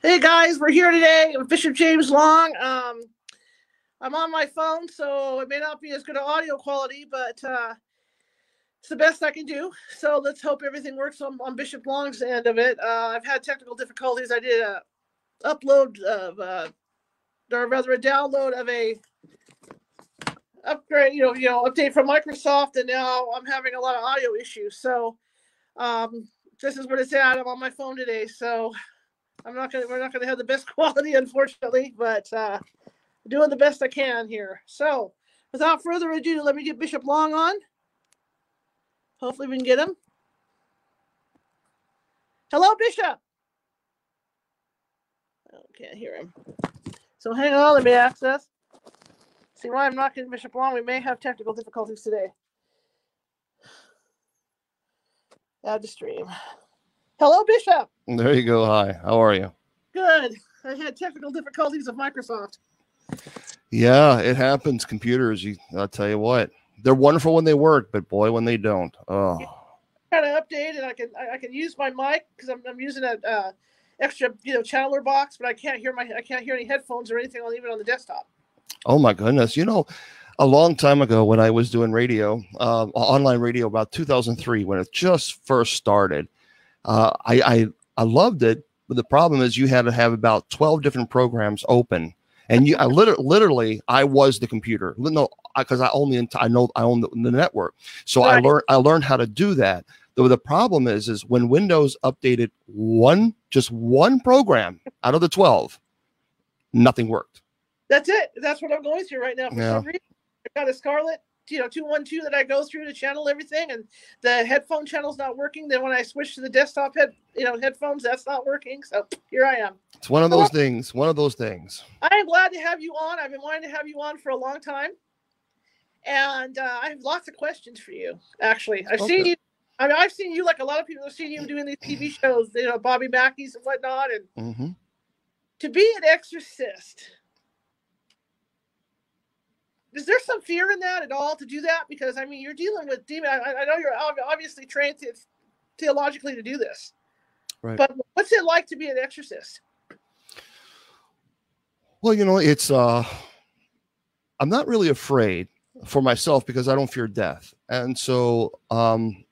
Hey guys, we're here today with Bishop James Long. Um, I'm on my phone, so it may not be as good audio quality, but uh, it's the best I can do. So let's hope everything works on, on Bishop Long's end of it. Uh, I've had technical difficulties. I did a upload of, uh, or rather a download of a upgrade, you know, you know, update from Microsoft, and now I'm having a lot of audio issues. So um, this is what it's at. I'm on my phone today, so I'm not gonna. We're not gonna have the best quality, unfortunately, but uh, doing the best I can here. So without further ado, let me get Bishop Long on. Hopefully, we can get him. Hello, Bishop. Oh, can't hear him. So hang on, let me access. See why I'm not getting Bishop Long. We may have technical difficulties today. Add to stream. Hello, Bishop. There you go. Hi. How are you? Good. I had technical difficulties with Microsoft. Yeah, it happens. Computers, you, I'll tell you what, they're wonderful when they work, but boy, when they don't, oh, Kind of update, and I can I, I can use my mic because I'm, I'm using a uh, extra you know channeler box, but I can't hear my I can't hear any headphones or anything on even on the desktop. oh my goodness. You know, a long time ago when I was doing radio, uh, online radio, about 2003, when it just first started, uh, I, I I loved it. But the problem is, you had to have about 12 different programs open. And you, I literally, literally, I was the computer. No, because I, only I know I own the, the network, so I learned I learned how to do that. The, the problem is, is when Windows updated one, just one program out of the 12, nothing worked. That's it. That's what I'm going through right now. For Yeah. some reason, I've got a Scarlett, you know, two one two that I go through to channel everything, and the headphone channel's not working. Then when I switch to the desktop head, you know, headphones, that's not working. So here I am. It's one of those things. One of those things. I am glad to have you on. I've been wanting to have you on for a long time, and uh, I have lots of questions for you. Actually, I've seen you. I mean, I've seen you like a lot of people have seen you doing these TV shows, you know, Bobby Mackey's and whatnot, and hmm to be an exorcist is there some fear in that at all to do that because i mean you're dealing with demon i, I know you're obviously trained to, theologically to do this Right. but what's it like to be an exorcist Well, you know, it's uh I'm not really afraid for myself because I don't fear death. And so um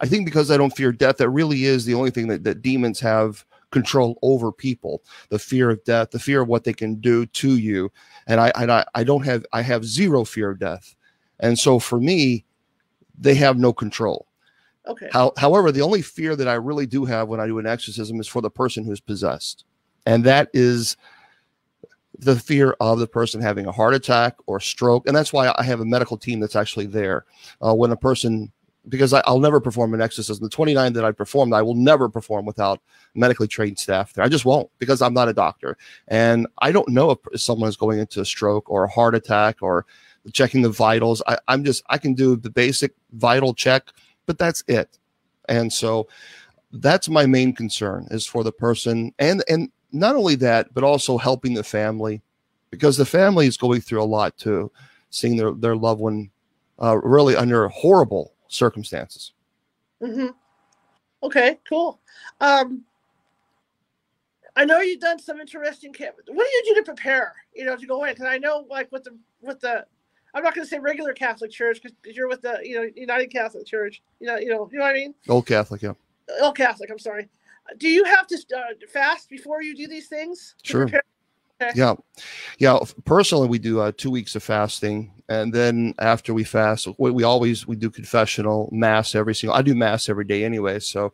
I think because I don't fear death, that really is the only thing that, that demons have control over people. The fear of death, the fear of what they can do to you. And I and I, I don't have I have zero fear of death. And so for me, they have no control. okay How, however, the only fear that I really do have when I do an exorcism is for the person who's possessed. And that is the fear of the person having a heart attack or stroke. And that's why I have a medical team that's actually there. Uh, when a person, because I, I'll never perform an exorcism. The 29 that I performed, I will never perform without medically trained staff there. I just won't because I'm not a doctor. And I don't know if someone is going into a stroke or a heart attack or checking the vitals. I, I'm just, I can do the basic vital check, but that's it. And so that's my main concern is for the person and and not only that, but also helping the family because the family is going through a lot too, seeing their, their loved one uh, really under horrible circumstances. Mm-hmm. okay cool um i know you've done some interesting camp what do you do to prepare you know to go in because i know like with the with the i'm not going to say regular catholic church because you're with the you know united catholic church you know you know you know what i mean Old Catholic, yeah. Old Catholic. I'm sorry. Do you have to uh, fast before you do these things? Sure. prepare? Yeah. Yeah. Personally, we do uh, two weeks of fasting. And then after we fast, we, we always, we do confessional mass every single, I do mass every day anyway. So,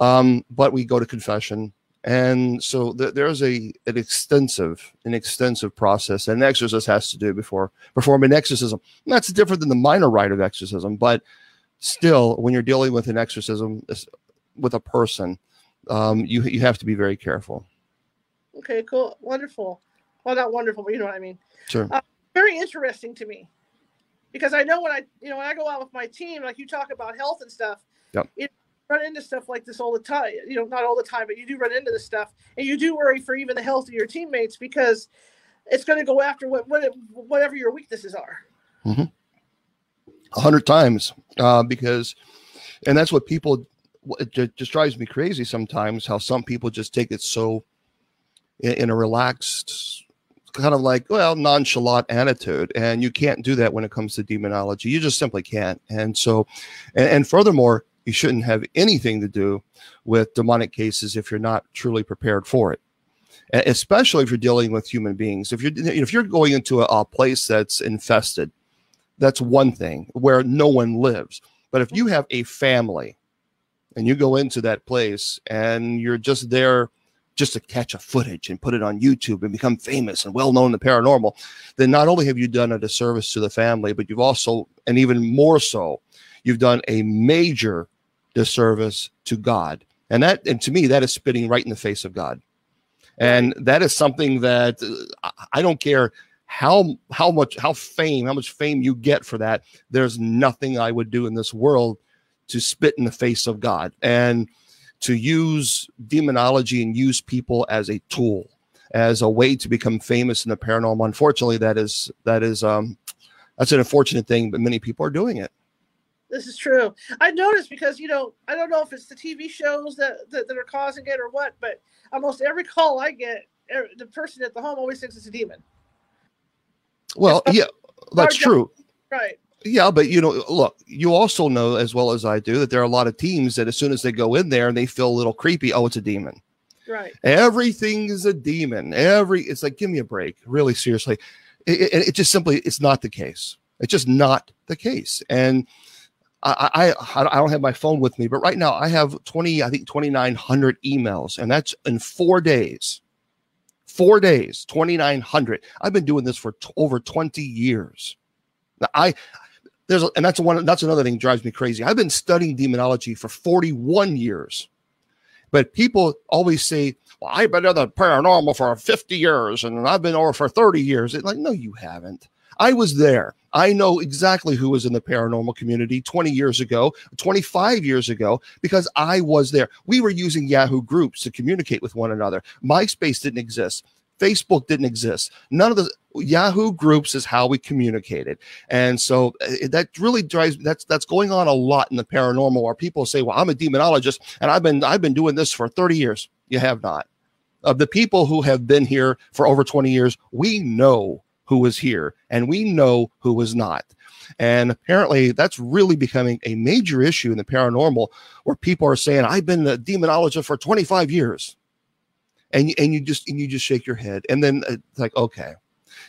um, but we go to confession. And so th- there's a, an extensive, an extensive process an exorcist has to do before performing exorcism. And that's different than the minor rite of exorcism, but still when you're dealing with an exorcism with a person, um, you, you have to be very careful. Okay, cool, wonderful. Well, not wonderful, but you know what I mean. Sure. Very interesting to me because I know when I, you know, when I go out with my team, like you talk about health and stuff. Yep. You run into stuff like this all the time. You know, not all the time, but you do run into this stuff, and you do worry for even the health of your teammates because it's going to go after what, what whatever your weaknesses are. a hundred times uh, because, and that's what people. It just drives me crazy sometimes how some people just take it so in, in a relaxed kind of like well nonchalant attitude. And you can't do that when it comes to demonology. You just simply can't. And so and, and, furthermore you shouldn't have anything to do with demonic cases if you're not truly prepared for it. Especially if you're dealing with human beings. If you're if you're going into a, a place that's infested that's one thing where no one lives. But if you have a family and you go into that place and you're just there just to catch a footage and put it on YouTube and become famous and well known in the paranormal, then not only have you done a disservice to the family, but you've also, and even more so, you've done a major disservice to God. And that, and to me, that is spitting right in the face of God. And that is something that uh, I don't care how how much how fame how much fame you get for that. There's nothing I would do in this world to spit in the face of God. And to use demonology and use people as a tool, as a way to become famous in the paranormal. Unfortunately, that is that is um, that's an unfortunate thing, but many people are doing it. This is true. I noticed because you know I don't know if it's the TV shows that that, that are causing it or what, but almost every call I get, er, the person at the home always thinks it's a demon. Well, yeah, that's true. Right. Yeah, but you know, look, you also know as well as I do that there are a lot of teams that as soon as they go in there and they feel a little creepy, oh, it's a demon. Right. Everything is a demon. Every it's like, give me a break. Really, seriously. It, it, it just simply it's not the case. It's just not the case. And I, I I don't have my phone with me, but right now I have 20, I think 2,900 emails, and that's in four days. Four days, 2,900. I've been doing this for t- over 20 years. Now, I there's and that's one that's another thing drives me crazy. I've been studying demonology for 41 years. But people always say, Well, I've been in the paranormal for 50 years and I've been over for 30 years. It's like, no, you haven't. I was there. I know exactly who was in the paranormal community 20 years ago, 25 years ago, because I was there. We were using Yahoo groups to communicate with one another. MySpace didn't exist. Facebook didn't exist. None of the Yahoo groups is how we communicated. And so uh, that really drives that's that's going on a lot in the paranormal where people say, "Well, I'm a demonologist and I've been I've been doing this for 30 years." You have not. Of the people who have been here for over 20 years, we know who was here and we know who was not. And apparently, that's really becoming a major issue in the paranormal where people are saying, I've been a demonologist for 25 years and and you just and you just shake your head and then uh, it's like okay.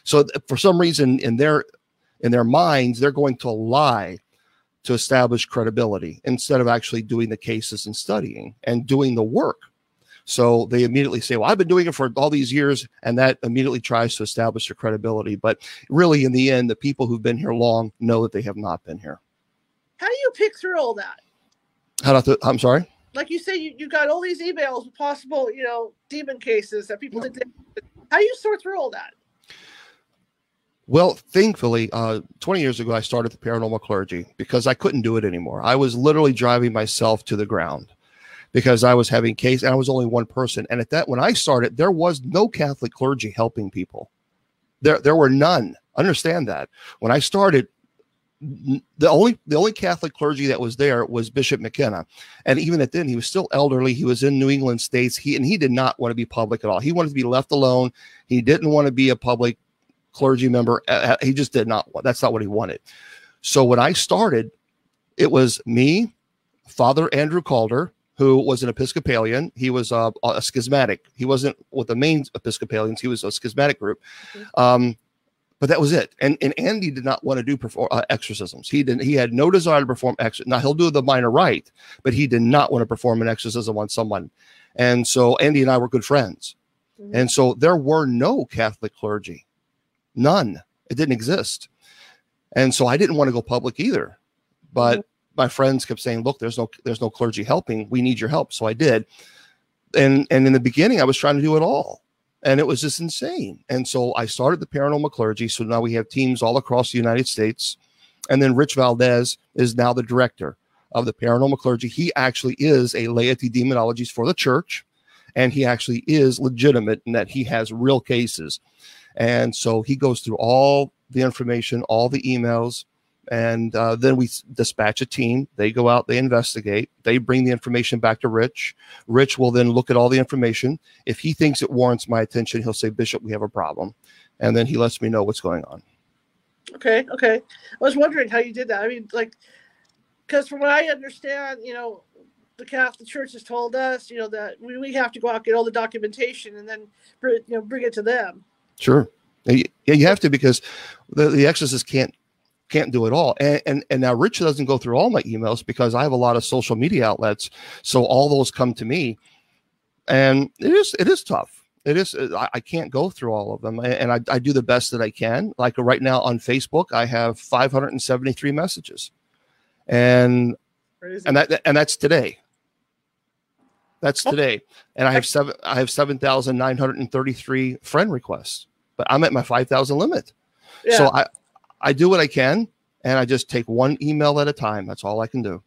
So for some reason in their in their minds they're going to lie to establish credibility instead of actually doing the cases and studying and doing the work. So they immediately say well i've been doing it for all these years and that immediately tries to establish their credibility. But really in the end the people who've been here long know that they have not been here. How do you pick through all that? How do I, i'm sorry like you say, you, you got all these emails with possible, you know, demon cases that people did. How do you sort through all that? Well, thankfully, uh, 20 years ago, I started the paranormal clergy because I couldn't do it anymore. I was literally driving myself to the ground because I was having case and I was only one person. And at that, when I started, there was no Catholic clergy helping people. There, there were none. Understand that. When I started, the only the only Catholic clergy that was there was Bishop McKenna, and even at then he was still elderly. He was in New England states. He and he did not want to be public at all. He wanted to be left alone. He didn't want to be a public clergy member. Uh, uh, he just did not want. That's not what he wanted. So when I started, it was me, Father Andrew Calder, who was an Episcopalian. He was uh, a schismatic. He wasn't with the main Episcopalians. He was a schismatic group. Mm-hmm. Um, but that was it. And and Andy did not want to do perform uh, exorcisms. He didn't. He had no desire to perform exorcism. Now he'll do the minor rite, but he did not want to perform an exorcism on someone. And so Andy and I were good friends, mm-hmm. and so there were no Catholic clergy, none. It didn't exist, and so I didn't want to go public either. But mm-hmm. my friends kept saying, "Look, there's no there's no clergy helping. We need your help." So I did. And and in the beginning, I was trying to do it all and it was just insane. And so I started the paranormal clergy. So now we have teams all across the United States. And then Rich Valdez is now the director of the paranormal clergy. He actually is a laity demonologist for the church, and he actually is legitimate in that he has real cases. And so he goes through all the information, all the emails, and uh, then we dispatch a team. They go out, they investigate, they bring the information back to Rich. Rich will then look at all the information. If he thinks it warrants my attention, he'll say, Bishop, we have a problem. And then he lets me know what's going on. Okay, okay. I was wondering how you did that. I mean, like, because from what I understand, you know, the Catholic Church has told us, you know, that we, we have to go out get all the documentation and then, you know, bring it to them. Sure. Yeah, you have to because the, the exorcist can't can't do it all. And, and and now Rich doesn't go through all my emails because I have a lot of social media outlets, so all those come to me, and it is it is tough. It is uh, I, I can't go through all of them, and I, I do the best that I can. Like right now on Facebook, I have 573 messages, and Crazy. and that and that's today. That's today, and I have seven. I have seven thousand nine hundred and thirty-three friend requests, but I'm at my five thousand limit. Yeah. So I, I do what I can, and I just take one email at a time. That's all I can do.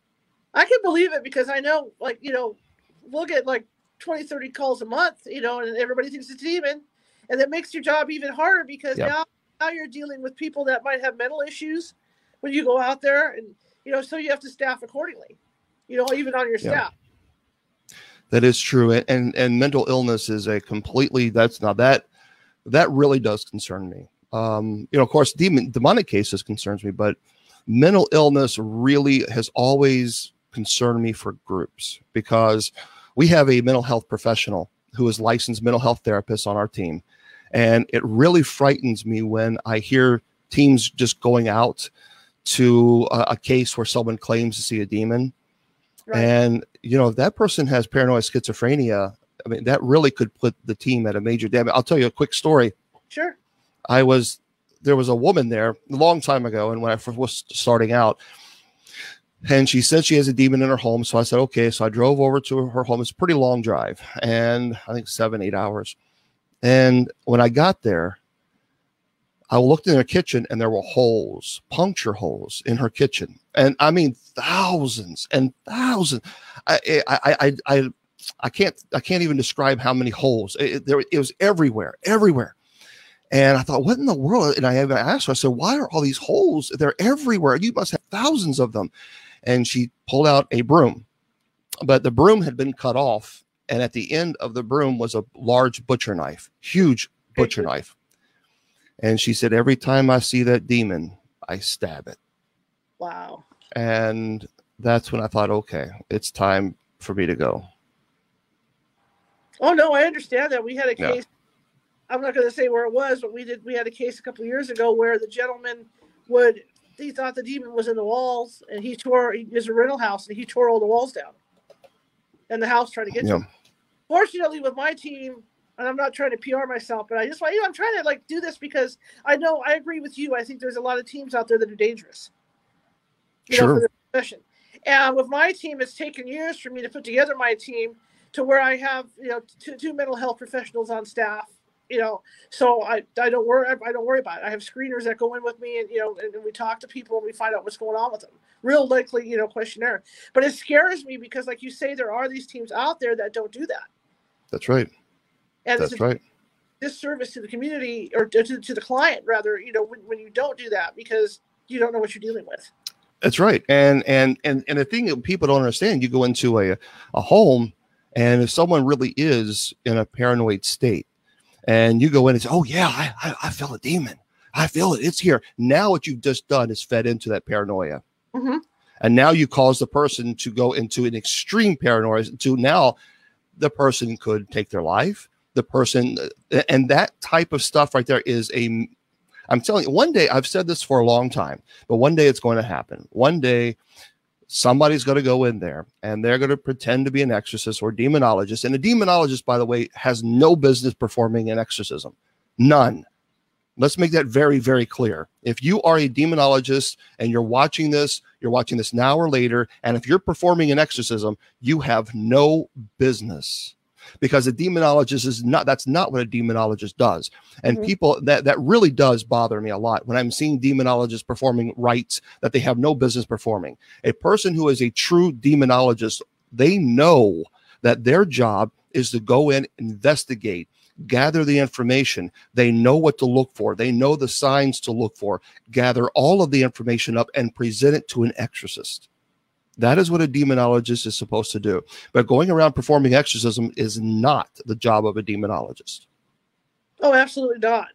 I can believe it because I know, like you know, we'll get like 20, 30 calls a month, you know, and everybody thinks it's even. and that makes your job even harder because yep. now now you're dealing with people that might have mental issues when you go out there, and you know, so you have to staff accordingly, you know, even on your staff. That is true, and, and and mental illness is a completely that's not that that really does concern me. Um, you know, of course, demon demonic cases concerns me, but mental illness really has always concerned me for groups because we have a mental health professional who is licensed mental health therapist on our team, and it really frightens me when I hear teams just going out to a, a case where someone claims to see a demon Right. And you know, if that person has paranoid schizophrenia, I mean, that really could put the team at a major damage. I'll tell you a quick story. Sure. I was there was a woman there a long time ago, and when I first was starting out, and she said she has a demon in her home. So I said, okay. So I drove over to her home. It's a pretty long drive, and I think seven, eight hours. And when I got there, I looked in her kitchen and there were holes, puncture holes in her kitchen. And I mean thousands and thousands. I I I I, I can't I can't even describe how many holes. It, there it was everywhere, everywhere. And I thought, what in the world? And I even asked her, I said, why are all these holes? They're everywhere. You must have thousands of them. And she pulled out a broom, but the broom had been cut off. And at the end of the broom was a large butcher knife, huge butcher knife. And she said, Every time I see that demon, I stab it. Wow. And that's when I thought, okay, it's time for me to go. Oh no, I understand that. We had a case. I'm not going to say where it was, but we did. We had a case a couple years ago where the gentleman would he thought the demon was in the walls, and he tore. He was a rental house, and he tore all the walls down, and the house trying to get yeah. to him. Fortunately, with my team, and I'm not trying to PR myself, but I just want you know, I'm trying to like do this because I know I agree with you. I think there's a lot of teams out there that are dangerous. You sure. Know, for profession. And with my team, it's taken years for me to put together my team to where I have you know two, two mental health professionals on staff. You know, so I, I don't worry I don't worry about it. I have screeners that go in with me, and you know, and, and we talk to people and we find out what's going on with them. Real likely, you know, questionnaire. But it scares me because, like you say, there are these teams out there that don't do that. That's right. And That's right. Disservice to the community or to, to the client, rather, you know, when, when you don't do that because you don't know what you're dealing with. That's right. And and and and the thing that people don't understand, you go into a a home, and if someone really is in a paranoid state, and you go in and say, "Oh yeah, I I, I feel a demon. I feel it. It's here." Now what you've just done is fed into that paranoia. Mm-hmm. And now you cause the person to go into an extreme paranoia. To now, the person could take their life the person and that type of stuff right there is a i'm telling you one day i've said this for a long time but one day it's going to happen one day somebody's going to go in there and they're going to pretend to be an exorcist or demonologist. And a demonologist by the way has no business performing an exorcism. None. Let's make that very very clear. If you are a demonologist and you're watching this you're watching this now or later and if you're performing an exorcism you have no business because a demonologist is not that's not what a demonologist does and mm-hmm. people that that really does bother me a lot when i'm seeing demonologists performing rites that they have no business performing a person who is a true demonologist they know that their job is to go in investigate gather the information. They know what to look for, they know the signs to look for, gather all of the information up and present it to an exorcist. That is what a demonologist is supposed to do. But going around performing exorcism is not the job of a demonologist. Oh, absolutely not.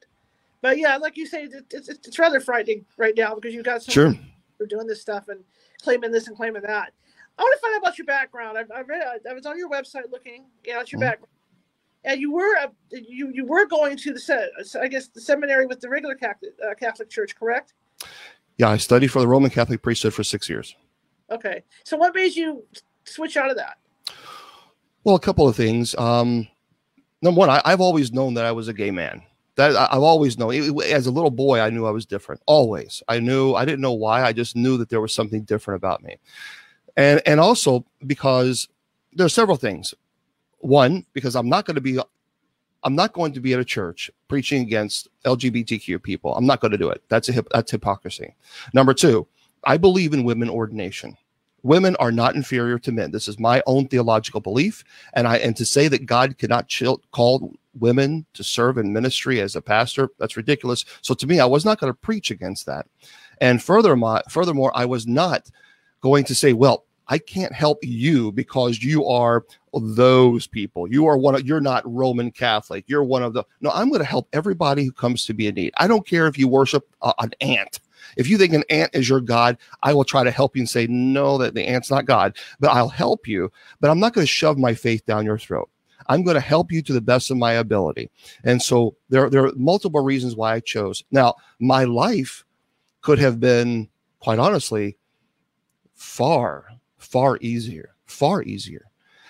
But yeah, like you say, it's, it's, it's rather frightening right now because you've got some Sure. people who are doing this stuff and claiming this and claiming that. I want to find out about your background. I, I read. I was on your website looking you know, at your Mhm. background, and you were a, you you were going to the I guess the seminary with the regular Catholic uh, Catholic Church, correct? Yeah, I studied for the Roman Catholic priesthood for six years. Okay. So what made you switch out of that? Well, a couple of things. Um, number one, I, I've always known that I was a gay man. That I, I've always known. It- as a little boy, I knew I was different. Always, I knew. I didn't know why. I just knew that there was something different about me, and and also because there are several things. One, because I'm not going to be, I'm not going to be at a church preaching against LGBTQ people. I'm not going to do it. That's a hip, that's hypocrisy. Number two, I believe in women ordination. Women are not inferior to men. This is my own theological belief and I and to say that God cannot chill, call women to serve in ministry as a pastor, that's ridiculous. So to me, I was not going to preach against that. And furthermore, furthermore, I was not going to say, well, I can't help you because you are those people. You are one of you're not Roman Catholic. You're one of the no, I'm going to help everybody who comes to be in need. I don't care if you worship uh, an ant. If you think an ant is your God, I will try to help you and say, no, that the ant's not God, but I'll help you. But I'm not going to shove my faith down your throat. I'm going to help you to the best of my ability. And so there, there are multiple reasons why I chose. Now, my life could have been, quite honestly, far, far easier, far easier.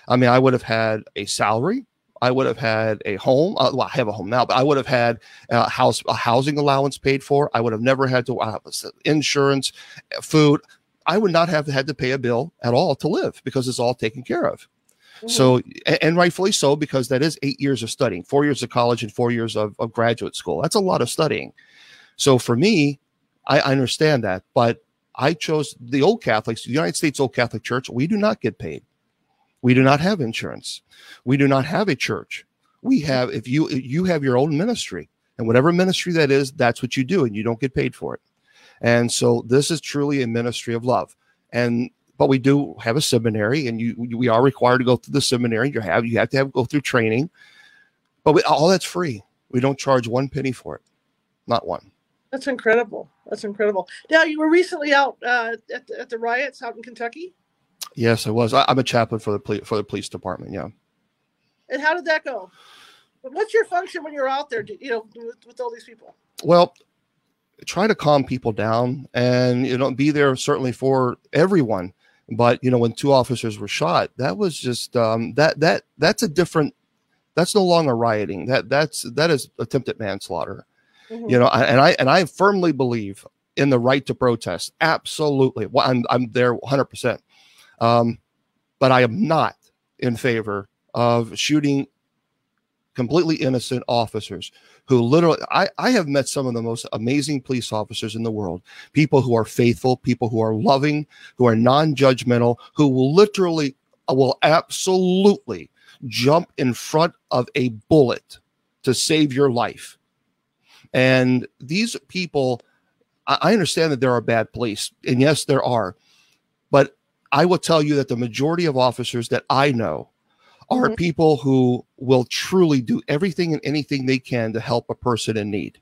I mean, I would have had a salary. I would have had a home. Uh, well, I have a home now, but I would have had a house, a housing allowance paid for. I would have never had to uh, insurance, food. I would not have had to pay a bill at all to live because it's all taken care of. So, a- and rightfully so, because that is eight years of studying, four years of college and four years of, of graduate school. That's a lot of studying. So for me, I, I understand that, but I chose the old Catholics, the United States Old Catholic Church. We do not get paid. We do not have insurance. We do not have a church. We have, if you you have your own ministry, and whatever ministry that is, that's what you do, and you don't get paid for it. And so this is truly a ministry of love. And but we do have a seminary, and you we are required to go through the seminary. You have you have to have go through training, but we, all that's free. We don't charge one penny for it, not one. That's incredible. That's incredible. Now you were recently out uh, at the, at the riots out in Kentucky, Yes, I was. I, I'm a chaplain for the police for the police department. Yeah. and how did that go? What's your function when you're out there? You know, with, with all these people. Well, try to calm people down, and you know, be there certainly for everyone. But you know, when two officers were shot, that was just um, that that that's a different. That's no longer rioting. That that's that is attempted manslaughter. Mhm. you know I- and i and i firmly believe in the right to protest absolutely well, i'm, I'm there 100% um, but i am not in favor of shooting completely innocent officers who literally I, I have met some of the most amazing police officers in the world people who are faithful people who are loving who are non-judgmental who will literally will absolutely jump in front of a bullet to save your life and these people, I I understand that there are bad police, and yes, there are. I will tell you that the majority of officers that I know are Mhm. people who will truly do everything and anything they can to help a person in need.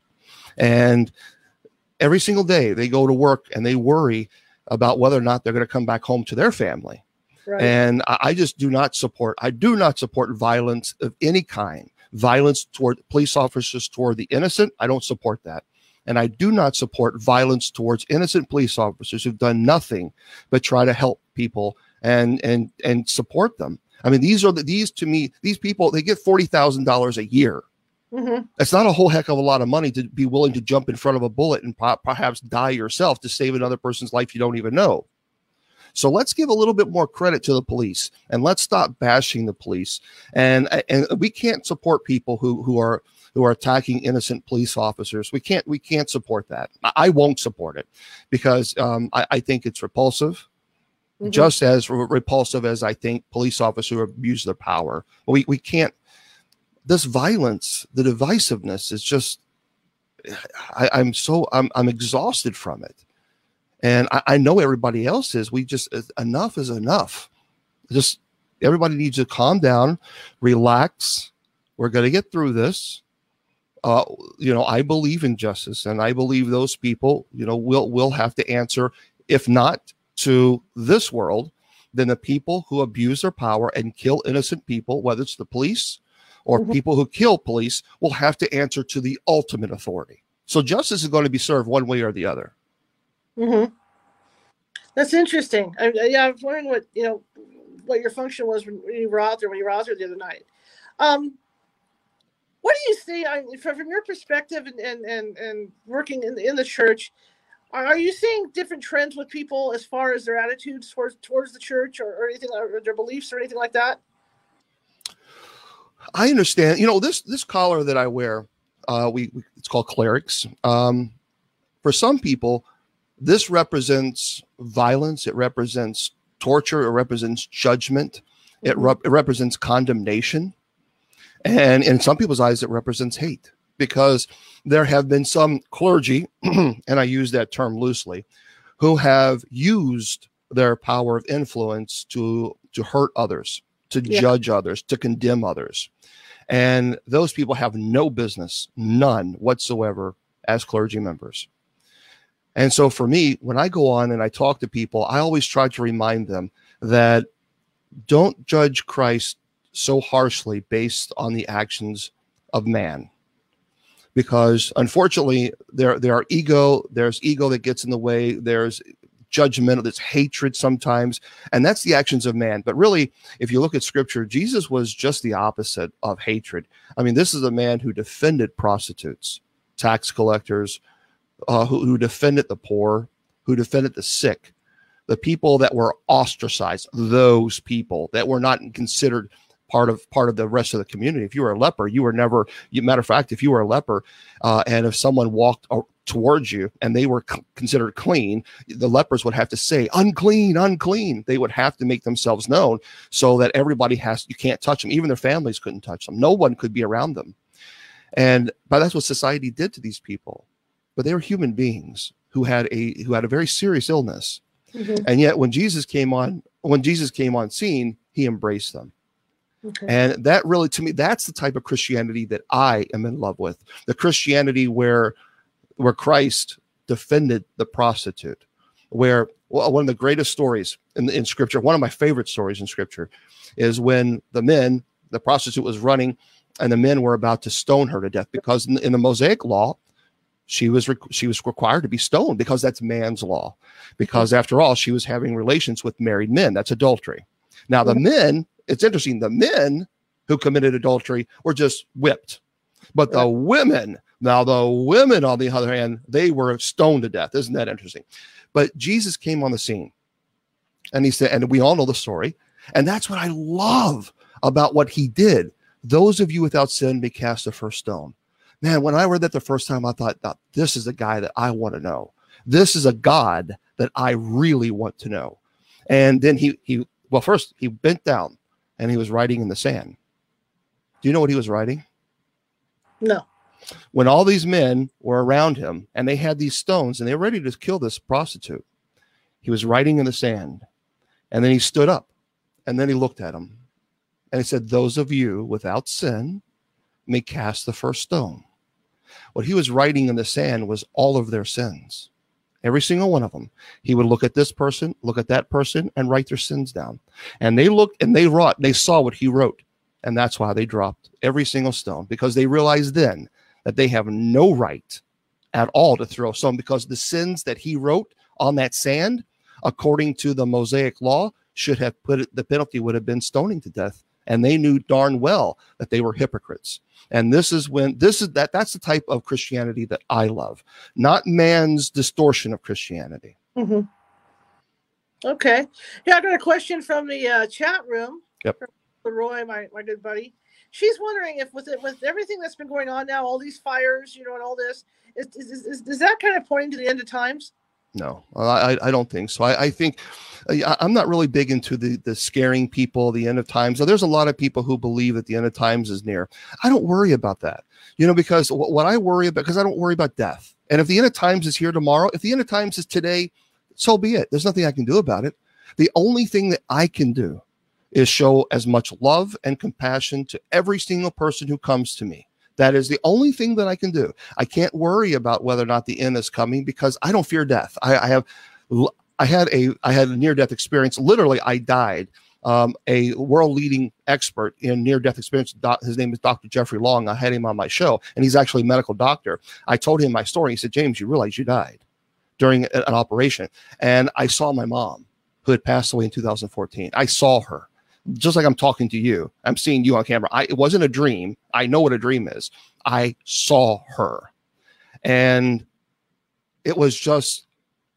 And every single day they go to work and they worry about whether or not they're going to come back home to their family. Right. And I, I just do not support, I do not support violence of any kind. Violence toward police officers toward the innocent, I don't support that. And I do not support violence towards innocent police officers who've done nothing but try to help people and and and support them. I mean, these are the, these to me, these people, they get forty thousand dollars a year. Mhm. That's not a whole heck of a lot of money to be willing to jump in front of a bullet and perhaps die yourself to save another person's life you don't even know. So let's give a little bit more credit to the police and let's stop bashing the police. And and we can't support people who who are who are attacking innocent police officers. We can't we can't support that. I, I won't support it because um, I, I think it's repulsive Mhm. just as re- repulsive as I think police officers who abuse their power. We we can't. this violence, the divisiveness is just I, am so I'm I'm exhausted from it. And I, I know everybody else is. We just enough is enough. Just everybody needs to calm down, relax. We're going to get through this. Uh, you know, I believe in justice, and I believe those people, you know, will will have to answer, if not to this world, then the people who abuse their power and kill innocent people, whether it's the police or mm-hmm. people who kill police, will have to answer to the ultimate authority. So justice is going to be served one way or the other. Mm-hmm. That's interesting. I, yeah, I was wondering what you know what your function was when you were out there when you were out there the other night. Um, what do you see I, from, from your perspective and, and, and, and working in, in the church? Are you seeing different trends with people as far as their attitudes towards towards the church or, or anything or their beliefs or anything like that? I understand. You know this this collar that I wear, uh, we, we it's called clerics. Um, for some people, this represents violence, it represents torture, it represents judgment, it, mm-hmm. it represents condemnation. And in some people's eyes, it represents hate because there have been some clergy, and I use that term loosely, who have used their power of influence to to hurt others, to yeah. judge others, to condemn others. And those people have no business, none whatsoever, as clergy members. And so for me, when I go on and I talk to people, I always try to remind them that don't judge Christ so harshly based on the actions of man. Because unfortunately, there, there are ego, there's ego that gets in the way, there's judgment, there's hatred sometimes, and that's the actions of man. But really, if you look at scripture, Jesus was just the opposite of hatred. I mean, this is a man who defended prostitutes, tax collectors, uh, who, who defended the poor, who defended the sick, the people that were ostracized, those people that were not considered part of part of the rest of the community. If you were a leper, you were never. You, matter of fact, if you were a leper, uh, and if someone walked towards you and they were c- considered clean, the lepers would have to say unclean, unclean. They would have to make themselves known so that everybody has. You can't touch them. Even their families couldn't touch them. No one could be around them. And but that's what society did to these people but they were human beings who had a who had a very serious illness. Mm-hmm. And yet when Jesus came on when Jesus came on scene, he embraced them. Okay. And that really to me that's the type of Christianity that I am in love with. The Christianity where where Christ defended the prostitute, where well, one of the greatest stories in, in scripture, one of my favorite stories in scripture is when the men, the prostitute was running and the men were about to stone her to death because in, in the Mosaic law, she was she was required to be stoned because that's man's law. Because after all she was having relations with married men. That's adultery. Now the men it's interesting the men who committed adultery were just whipped. But the women now the women on the other hand they were stoned to death. Isn't that interesting? But jesus came on the scene and he said and we all know the story and that's what i love about what he did. Those of you without sin may cast the first stone. Man, when I read that the first time, I thought, this is a guy that I want to know. This is a God that I really want to know. And then he he well, first he bent down and he was writing in the sand. Do you know what he was writing? No. When all these men were around him and they had these stones and they were ready to kill this prostitute, he was writing in the sand. And then he stood up and then he looked at them and he said, Those of you without sin may cast the first stone. What he was writing in the sand was all of their sins, every single one of them. He would look at this person, look at that person, and write their sins down. And they looked and they wrought, they saw what he wrote. And that's why they dropped every single stone because they realized then that they have no right at all to throw stone because the sins that he wrote on that sand, according to the Mosaic law, should have put it, the penalty would have been stoning to death. And they knew darn well that they were hypocrites. And this is when this is that that's the type of Christianity that I love, not man's distortion of Christianity. Mm-hmm. Okay. Yeah, I got a question from the uh, chat room. Yep. Roy, my, my good buddy. She's wondering if with it with everything that's been going on now, all these fires, you know, and all this, is, is, is, is that kind of pointing to the end of times? No, I, I don't think so. I, I think uh, I, am not really big into the the scaring people, the end of times. So there's a lot of people who believe that the end of times is near. I don't worry about that, you know, because what, what I worry about, because I don't worry about death. And if the end of times is here tomorrow, if the end of times is today, so be it. There's nothing I can do about it. The only thing that I can do is show as much love and compassion to every single person who comes to me. That is the only thing that I can do. I can't worry about whether or not the end is coming because I don't fear death. I, I have, I had a, I had a near death experience. Literally, I died. Um, a world leading expert in near death experience. Doc, his name is Dr. Jeffrey Long. I had him on my show, and he's actually a medical doctor. I told him my story. He said, James, you realize you died during an operation. And I saw my mom, who had passed away in 2014. I saw her just like I'm talking to you, I'm seeing you on camera. I, it wasn't a dream. I know what a dream is. I saw her. And it was just,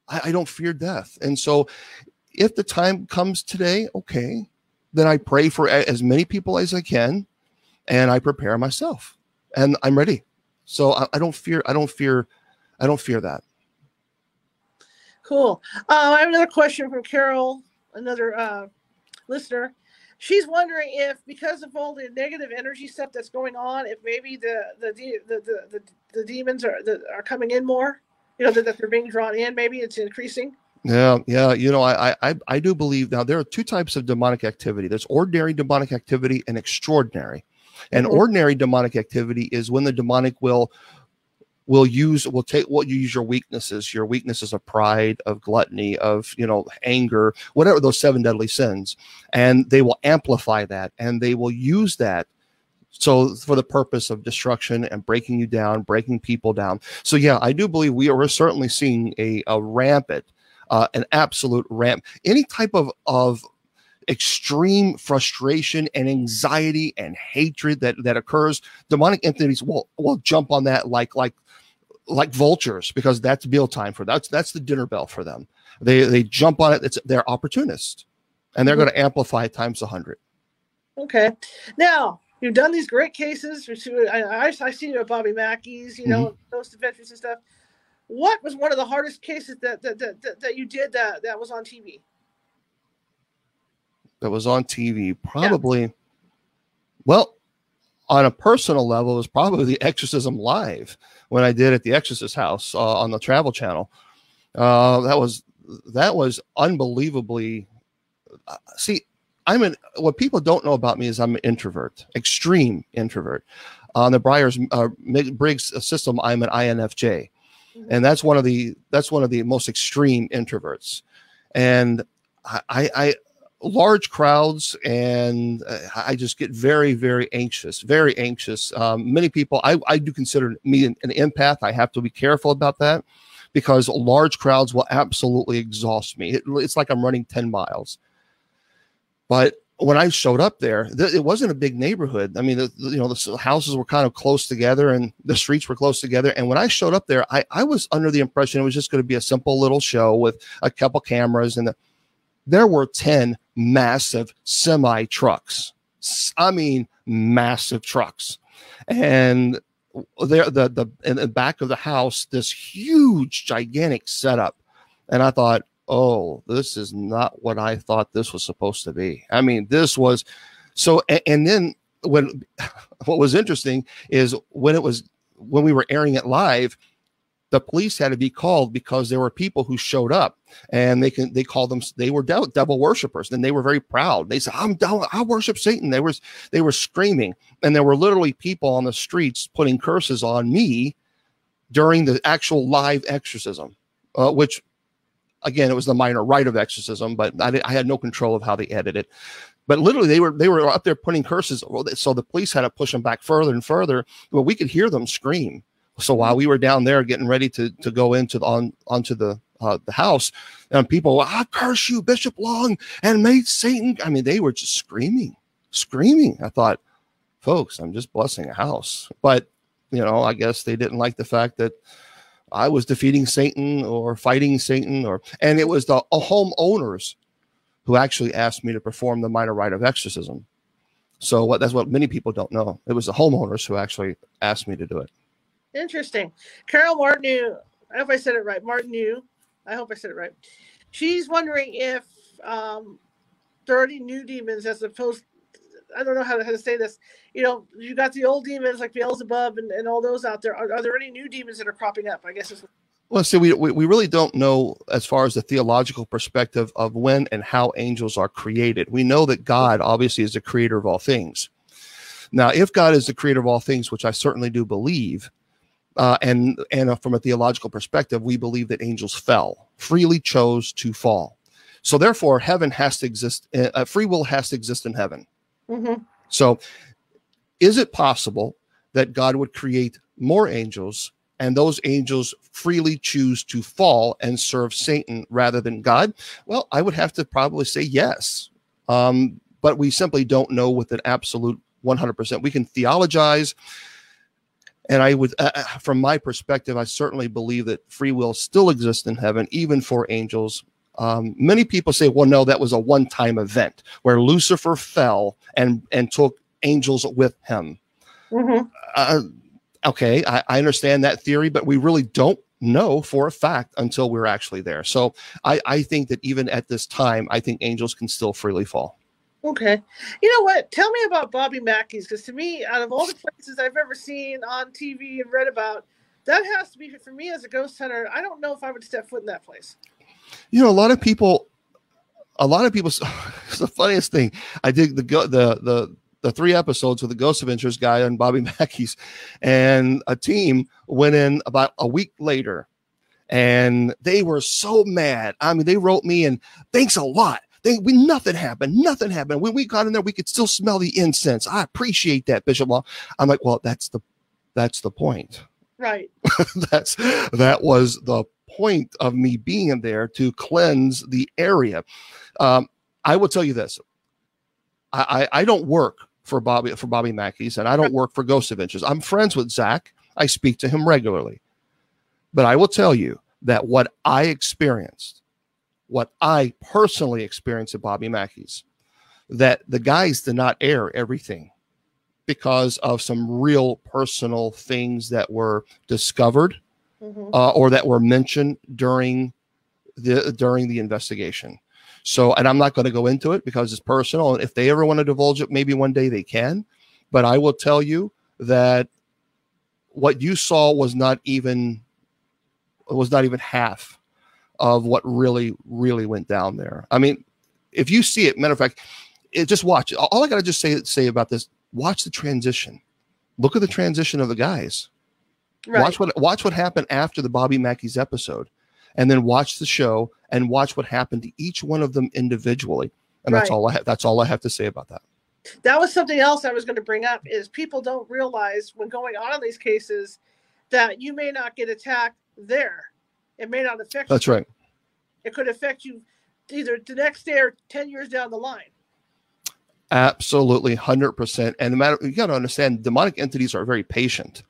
I, I don't fear death. And so if the time comes today, okay, then I pray for as many people as I can and I prepare myself and I'm ready. So I, I don't fear, I don't fear, I don't fear that. Cool. Uh, I have another question from Carol, another uh, listener she's wondering if because of all the negative energy stuff that's going on, if maybe the the the the, the, the demons are the, are coming in more. You know that, that they're being drawn in. Maybe it's increasing. Yeah, yeah. You know, I, I I do believe now there are two types of demonic activity. There's ordinary demonic activity and extraordinary. And mm-hmm. ordinary demonic activity is when the demonic will will use will take what you use your weaknesses your weaknesses of pride of gluttony of you know anger whatever those seven deadly sins and they will amplify that and they will use that so for the purpose of destruction and breaking you down breaking people down. So yeah i do believe we are certainly seeing a, a rampant uh, an absolute ramp. Any type of of extreme frustration and anxiety and hatred that that occurs demonic entities will will jump on that like like like vultures because that's meal time for that's that's the dinner bell for them. They they jump on it. It's they're opportunists, and they're mm-hmm. going to amplify it times a hundred. Okay, now you've done these great cases. I I, I see you at Bobby Mackey's, you know, mm-hmm. those adventures and stuff. What was one of the hardest cases that that, that, that you did that that was on TV? That was on TV, probably. Yeah. Well, on a personal level, it was probably the Exorcism Live when I did at the Exorcist House uh, on the Travel Channel. Uh, that was that was unbelievably. Uh, see, I'm an what people don't know about me is I'm an introvert, extreme introvert. On the Myers uh, Briggs system, I'm an INFJ, mm-hmm. and that's one of the that's one of the most extreme introverts. And I, I large crowds and uh, i just get very very anxious very anxious. Um, many people I, I do consider me an, an, empath. I have to be careful about that because large crowds will absolutely exhaust me. It, it's like i'm running 10 miles. But when i showed up there th- it wasn't a big neighborhood. I mean the, you know the houses were kind of close together and the streets were close together. And when i showed up there i, I was under the impression it was just going to be a simple little show with a couple cameras and the, there were 10 massive semi trucks. I mean, massive trucks. And there, the, the, in the back of the house, this huge, gigantic setup. And I thought, oh, this is not what I thought this was supposed to be. I mean, this was so, and, and then when what was interesting is when it was when we were airing it live, the police had to be called because there were people who showed up and they can they called them they were devil, devil worshippers and they were very proud. They said i'm i worship satan. They was they were screaming and there were literally people on the streets putting curses on me during the actual live exorcism uh, which again it was the minor rite of exorcism but I, I had no control of how they edited it. But literally they were they were up there putting curses so the police had to push them back further and further but we could hear them scream so while we were down there getting ready to to go into the, on onto the uh, the house, and people, I curse you, Bishop Long, and made Satan. I mean, they were just screaming, screaming. I thought, folks, I'm just blessing a house, but you know, I guess they didn't like the fact that I was defeating Satan or fighting Satan, or and it was the homeowners who actually asked me to perform the minor rite of exorcism. So what that's what many people don't know. It was the homeowners who actually asked me to do it. Interesting. Carol Martineau, I hope I said it right. Martineau, I hope I said it right. She's wondering if um, there are any new demons as opposed. I don't know how to, how to say this. You know, you got the old demons like Beelzebub and, and all those out there. Are, are there any new demons that are cropping up? I guess. Is, Well, see, we, we we really don't know as far as the theological perspective of when and how angels are created. We know that God obviously is the creator of all things. Now, if God is the creator of all things, which I certainly do believe, uh, and and uh, from a theological perspective, we believe that angels fell, freely chose to fall. So therefore, heaven has to exist. Uh, uh, free will has to exist in heaven. Mhm. So, is it possible that God would create more angels and those angels freely choose to fall and serve Satan rather than God? Well, I would have to probably say yes. Um, but we simply don't know with an absolute 100%. We can theologize. And I would, uh, uh, from my perspective, I certainly believe that free will still exists in heaven, even for angels. Um, many people say, well, no, that was a one time event where Lucifer fell and, and took angels with him Mhm. uh, okay, I, I understand that theory, but we really don't know for a fact until we're actually there. So I, I think that even at this time, I think angels can still freely fall. Okay. You know what? Tell me about Bobby Mackey's because to me, out of all the places I've ever seen on TV and read about, that has to be for me as a ghost hunter. I don't know if I would step foot in that place. You know, a lot of people, a lot of people. It's the funniest thing. I did the the the the three episodes with the Ghost Interest guy and Bobby Mackey's, and a team went in about a week later, and they were so mad. I mean, they wrote me and thanks a lot. They, we nothing happened. Nothing happened. When we got in there, we could still smell the incense. I appreciate that, Bishop Long. I'm like, well, that's the that's the point. Right. that's that was the point of me being in there to cleanse the area. Um, I will tell you this: I, I I don't work for Bobby for Bobby Mackey's, and I don't work for Ghost Adventures. I'm friends with Zach. I speak to him regularly, but I will tell you that what I experienced, what I personally experienced at Bobby Mackey's, that the guys did not air everything because of some real personal things that were discovered Mhm. uh, or that were mentioned during the during the investigation. So, and I'm not going to go into it because it's personal. And if they ever want to divulge it, maybe one day they can. But I will tell you that what you saw was not even was not even half of what really really went down there. I mean, if you see it, matter of fact, it just watch. All I got to just say say about this: watch the transition. Look at the transition of the guys. Right. Watch what watch what happened after the Bobby Mackey's episode, and then watch the show and watch what happened to each one of them individually. And that's Right. all I have. That's all I have to say about that. that was something else I was going to bring up is people don't realize when going on in these cases that you may not get attacked there. It may not affect you. That's you. right. It could affect you either the next day or 10 years down the line. Absolutely, hundred percent. And the matter you got to understand, demonic entities are very patient.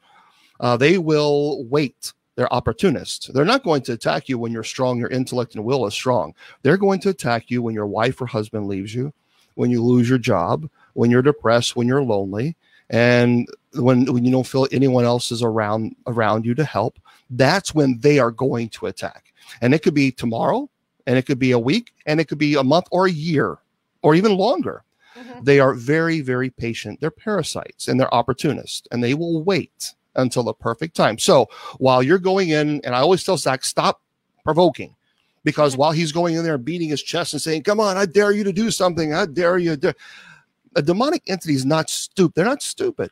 Uh, they will wait. They're opportunists. They're not going to attack you when you're strong. Your intellect and will is strong. They're going to attack you when your wife or husband leaves you, when you lose your job, when you're depressed, when you're lonely, and when when you don't feel anyone else is around around you to help. That's when they are going to attack. And it could be tomorrow, and it could be a week, and it could be a month or a year, or even longer Mhm. they are very very patient they're parasites and they're opportunists and they will wait until the perfect time so while you're going in and i always tell zach stop provoking because while he's going in there beating his chest and saying come on i dare you to do something i dare you to a demonic entity is not stupid they're not stupid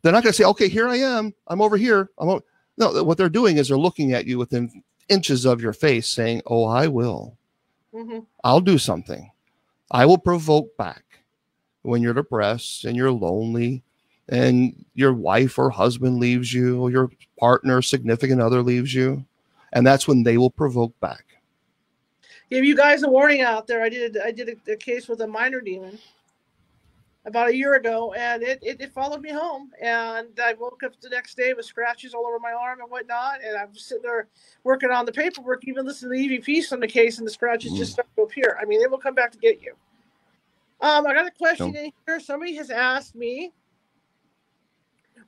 they're not going to say okay here i am i'm over here i'm o-. no what they're doing is they're looking at you within inches of your face saying oh i will Mhm. I'll do something. I will provoke back when you're depressed and you're lonely and your wife or husband leaves you or your partner, significant other leaves you. And that's when they will provoke back. Give you guys a warning out there. I did I did a, a case with a minor demon about a year ago, and it, it, it followed me home. And I woke up the next day with scratches all over my arm and whatnot. And I'm sitting there working on the paperwork, even listening to the EVPs on the case, and the scratches just start to appear. I mean, they will come back to get you. Um, I got a question in here. Somebody has asked me,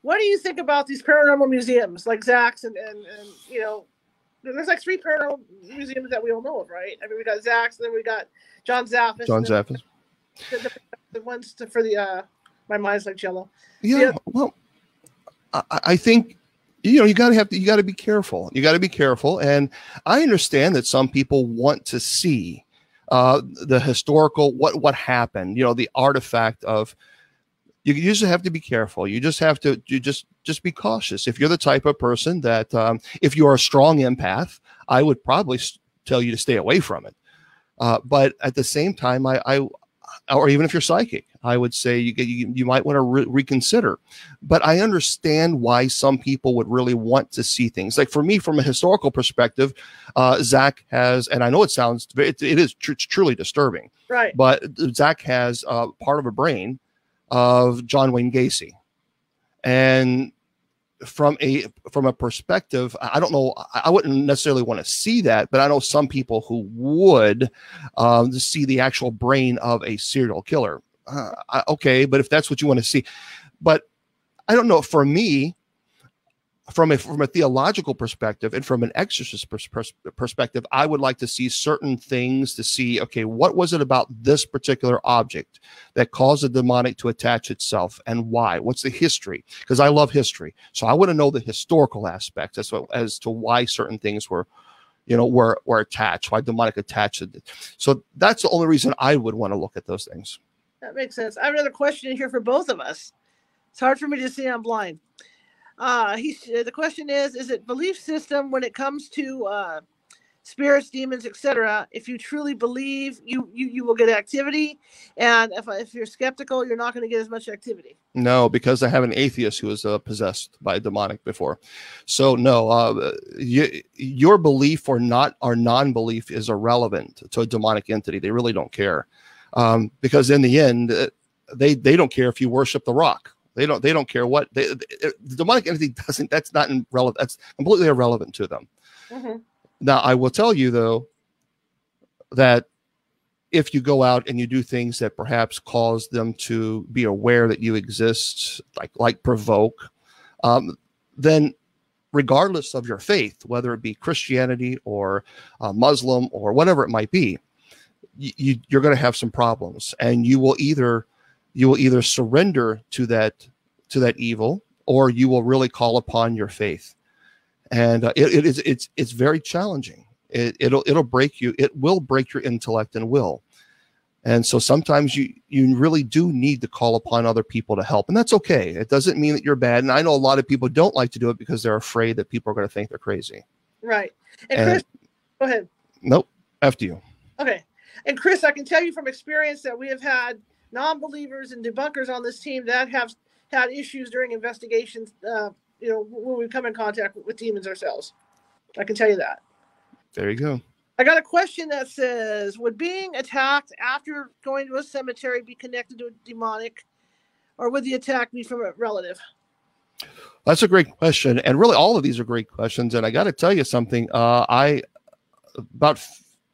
what do you think about these paranormal museums like Zach's and, and, and you know, there's like three paranormal museums that we all know of, right? I mean, we got Zach's, then we got John Zaffis. John Zaffis. The, ones to, for the uh, my mind's like jello. Yeah. Yeah. Well, I, I think you know you got to have to you got to be careful. You got to be careful, and I understand that some people want to see uh, the historical what what happened. You know, the artifact of. You you just have to be careful. You just have to you just just be cautious. If you're the type of person that um, if you are a strong empath, I would probably tell you to stay away from it. Uh, but at the same time, I, I or even if you're psychic, I would say you you, you might want to re- reconsider. But I understand why some people would really want to see things. Like for me, from a historical perspective, uh, Zach has, and I know it sounds it, it is tr- truly disturbing, Right. but Zach has uh, part of a brain of John Wayne Gacy, and from a from a perspective, I don't know. I wouldn't necessarily want to see that, but I know some people who would um, see the actual brain of a serial killer. Uh, okay, but if that's what you want to see, but I don't know. For me, from a from a theological perspective and from an exorcist pers- pers- perspective, I would like to see certain things to see. Okay, what was it about this particular object that caused the demonic to attach itself, and why? What's the history? Because I love history, so I want to know the historical aspects as well as to why certain things were you know were were attached why demonic attached it so that's the only reason i would want to look at those things That makes sense. I have another question here for both of us. It's hard for me to see. I'm blind. Uh, he the question is: Is it belief system when it comes to uh, spirits, demons, etc.? If you truly believe, you you you will get activity, and if if you're skeptical, you're not going to get as much activity. no because i have an atheist who was uh, possessed by demonic before so no uh, y- your belief or not or non-belief is irrelevant to a demonic entity they really don't care um, because in the end uh, they they don't care if you worship the rock they don't they don't care what they, the demonic entity doesn't that's not irrelevant that's completely irrelevant to them Mhm. Now, I will tell you though that if you go out and you do things that perhaps cause them to be aware that you exist, like like provoke, um, then regardless of your faith, whether it be Christianity or uh, Muslim or whatever it might be, you you're going to have some problems, and you will either you will either surrender to that to that evil, or you will really call upon your faith and uh, it, it is it's it's very challenging it, it'll it'll break you it will break your intellect and will and so sometimes you you really do need to call upon other people to help and that's okay it doesn't mean that you're bad and i know a lot of people don't like to do it because they're afraid that people are going to think they're crazy Right. And And- Chris, go ahead. nope after you Okay. And Chris, I can tell you from experience that we have had non-believers and debunkers on this team that have had issues during investigations. Uh, you know, when we come in contact with, with demons ourselves. I can tell you that. there you go I got a question that says, would being attacked after going to a cemetery be connected to a demonic, or would the attack be from a relative? That's a great question. And really, all of these are great questions. And I got to tell you something. Uh, I, about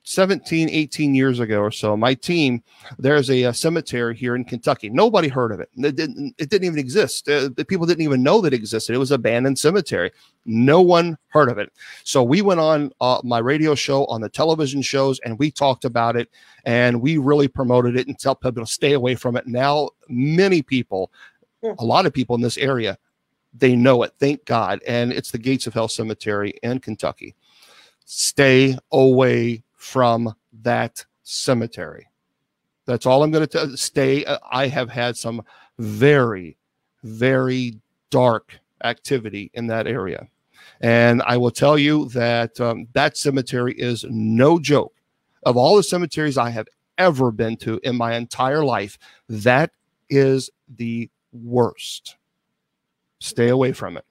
17, 18 years ago or so, my team, there's a, uh cemetery here in Kentucky. Nobody heard of it. It didn't, it didn't even exist. Uh, the people didn't even know that it existed. It was abandoned cemetery. No one heard of it. So we went on uh, my radio show, on the television shows, and we talked about it. And we really promoted it and tell people to stay away from it. Now, many people, a lot of people in this area, they know it. Thank God. And it's the Gates of Hell Cemetery in Kentucky. Stay away from that cemetery. That's all I'm going to. Stay. uh, I have had some very, very dark activity in that area. And I will tell you that um, that cemetery is no joke. Of all the cemeteries I have ever been to in my entire life, that is the worst. Stay away from it.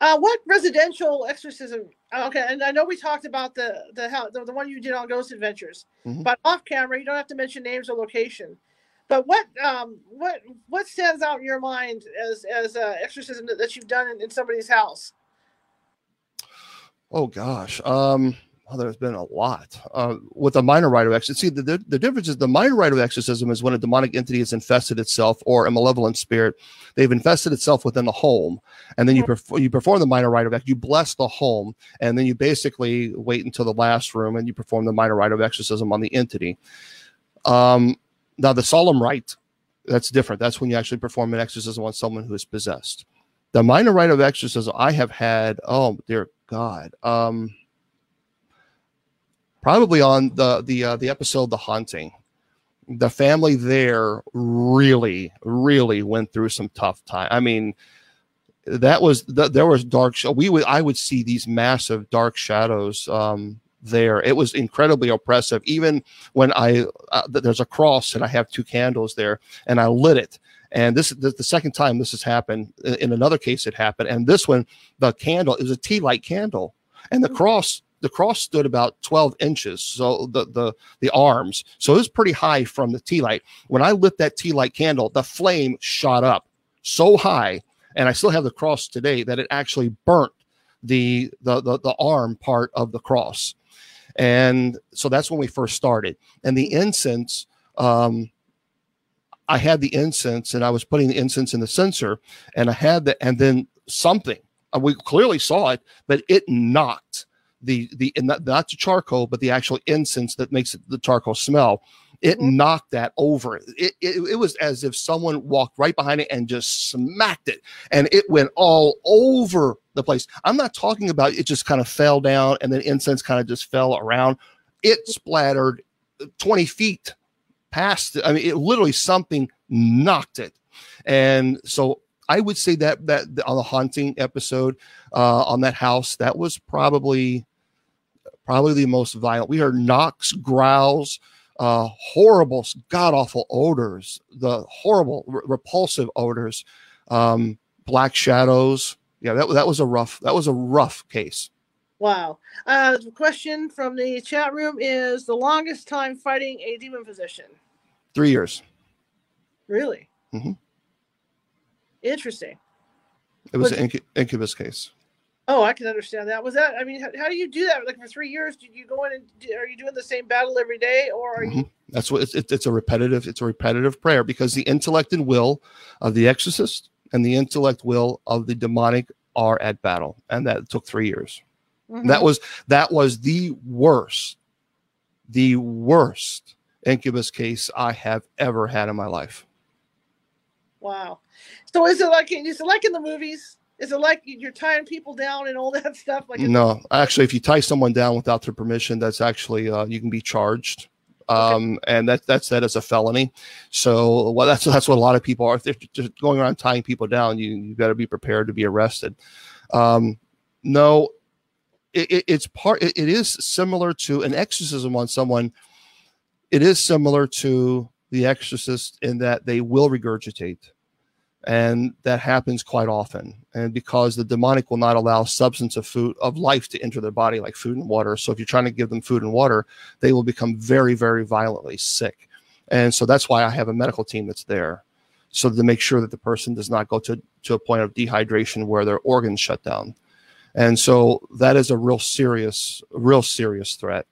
Uh, what residential exorcism? uh, Okay, and I know we talked about the the how the, the one you did on Ghost Adventures, Mhm. but off camera, you don't have to mention names or location. But what um what what stands out in your mind as as uh, exorcism that, that you've done in, in somebody's house? Oh gosh. Um well, there's been a lot uh, with a minor rite of exorcism. See, the, the, the difference is the minor rite of exorcism is when a demonic entity has infested itself or a malevolent spirit. They've infested itself within the home, and then you perform you perform the minor rite of exorcism. You bless the home, and then you basically wait until the last room and you perform the minor rite of exorcism on the entity. Um, now, the solemn rite that's different. That's when you actually perform an exorcism on someone who is possessed. The minor rite of exorcism I have had. Oh dear God. Um, probably on the the uh, the episode The Haunting. The family there really, really went through some tough time. I mean, that was the, there was dark. Sh- we would I would see these massive dark shadows um, there. It was incredibly oppressive. Even when I uh, there's a cross and I have two candles there, and I lit it. And this is the second time this has happened. In another case, it happened, and this one, the candle, it was a tea light candle, and the cross the cross stood about 12 inches so the the the arms. So it was pretty high from the tea light. When i lit that tea light candle the flame shot up so high and i still have the cross today that it actually burnt the the the, the arm part of the cross. And so that's when we first started. And the incense um i had the incense and i was putting the incense in the censer and i had the and then something uh, we clearly saw it but it knocked the the not, not the charcoal, but the actual incense that makes it, the charcoal smell. It mm-hmm. knocked that over. It, it it was as if someone walked right behind it and just smacked it, and it went all over the place. I'm not talking about it just kind of fell down and then incense kind of just fell around. It splattered 20 feet past. It. I mean, it literally something knocked it, and so I would say that that on the haunting episode uh, on that house, that was probably probably the most violent. We heard knocks, growls, uh, horrible, god awful odors, the horrible, repulsive odors, um, black shadows. Yeah, that that was a rough that was a rough case. Wow. Uh, the question from the chat room is the longest time fighting a demon possession. Three years. Really? Mm-hmm. Interesting. It was, was an incubus case. Oh, I can understand that. Was that? I mean, how, how, do you do that? Like for three years, did you go in and do, are you doing the same battle every day, or are mm-hmm. you? That's what it's, it's. a repetitive. It's a repetitive prayer because the intellect and will of the exorcist and the intellect will of the demonic are at battle, and that took three years. Mm-hmm. That was that was the worst, the worst incubus case I have ever had in my life. Wow. So is it like is it like in the movies? Is it like you're tying people down and all that stuff? Like no, actually, if you tie someone down without their permission, that's actually uh, you can be charged. Um, okay. and that that's that as a felony. So well, that's that's what a lot of people are. If they're just going around tying people down, you you got to be prepared to be arrested. Um, no, it, it, it's part. It, it is similar to an exorcism on someone. It is similar to the exorcist in that they will regurgitate and that happens quite often. And because the demonic will not allow substance of food of life to enter their body like food and water. So if you're trying to give them food and water they will become very very violently sick. And so that's why i have a medical team that's there so to make sure that the person does not go to, to a point of dehydration where their organs shut down. And so that is a real serious real serious threat.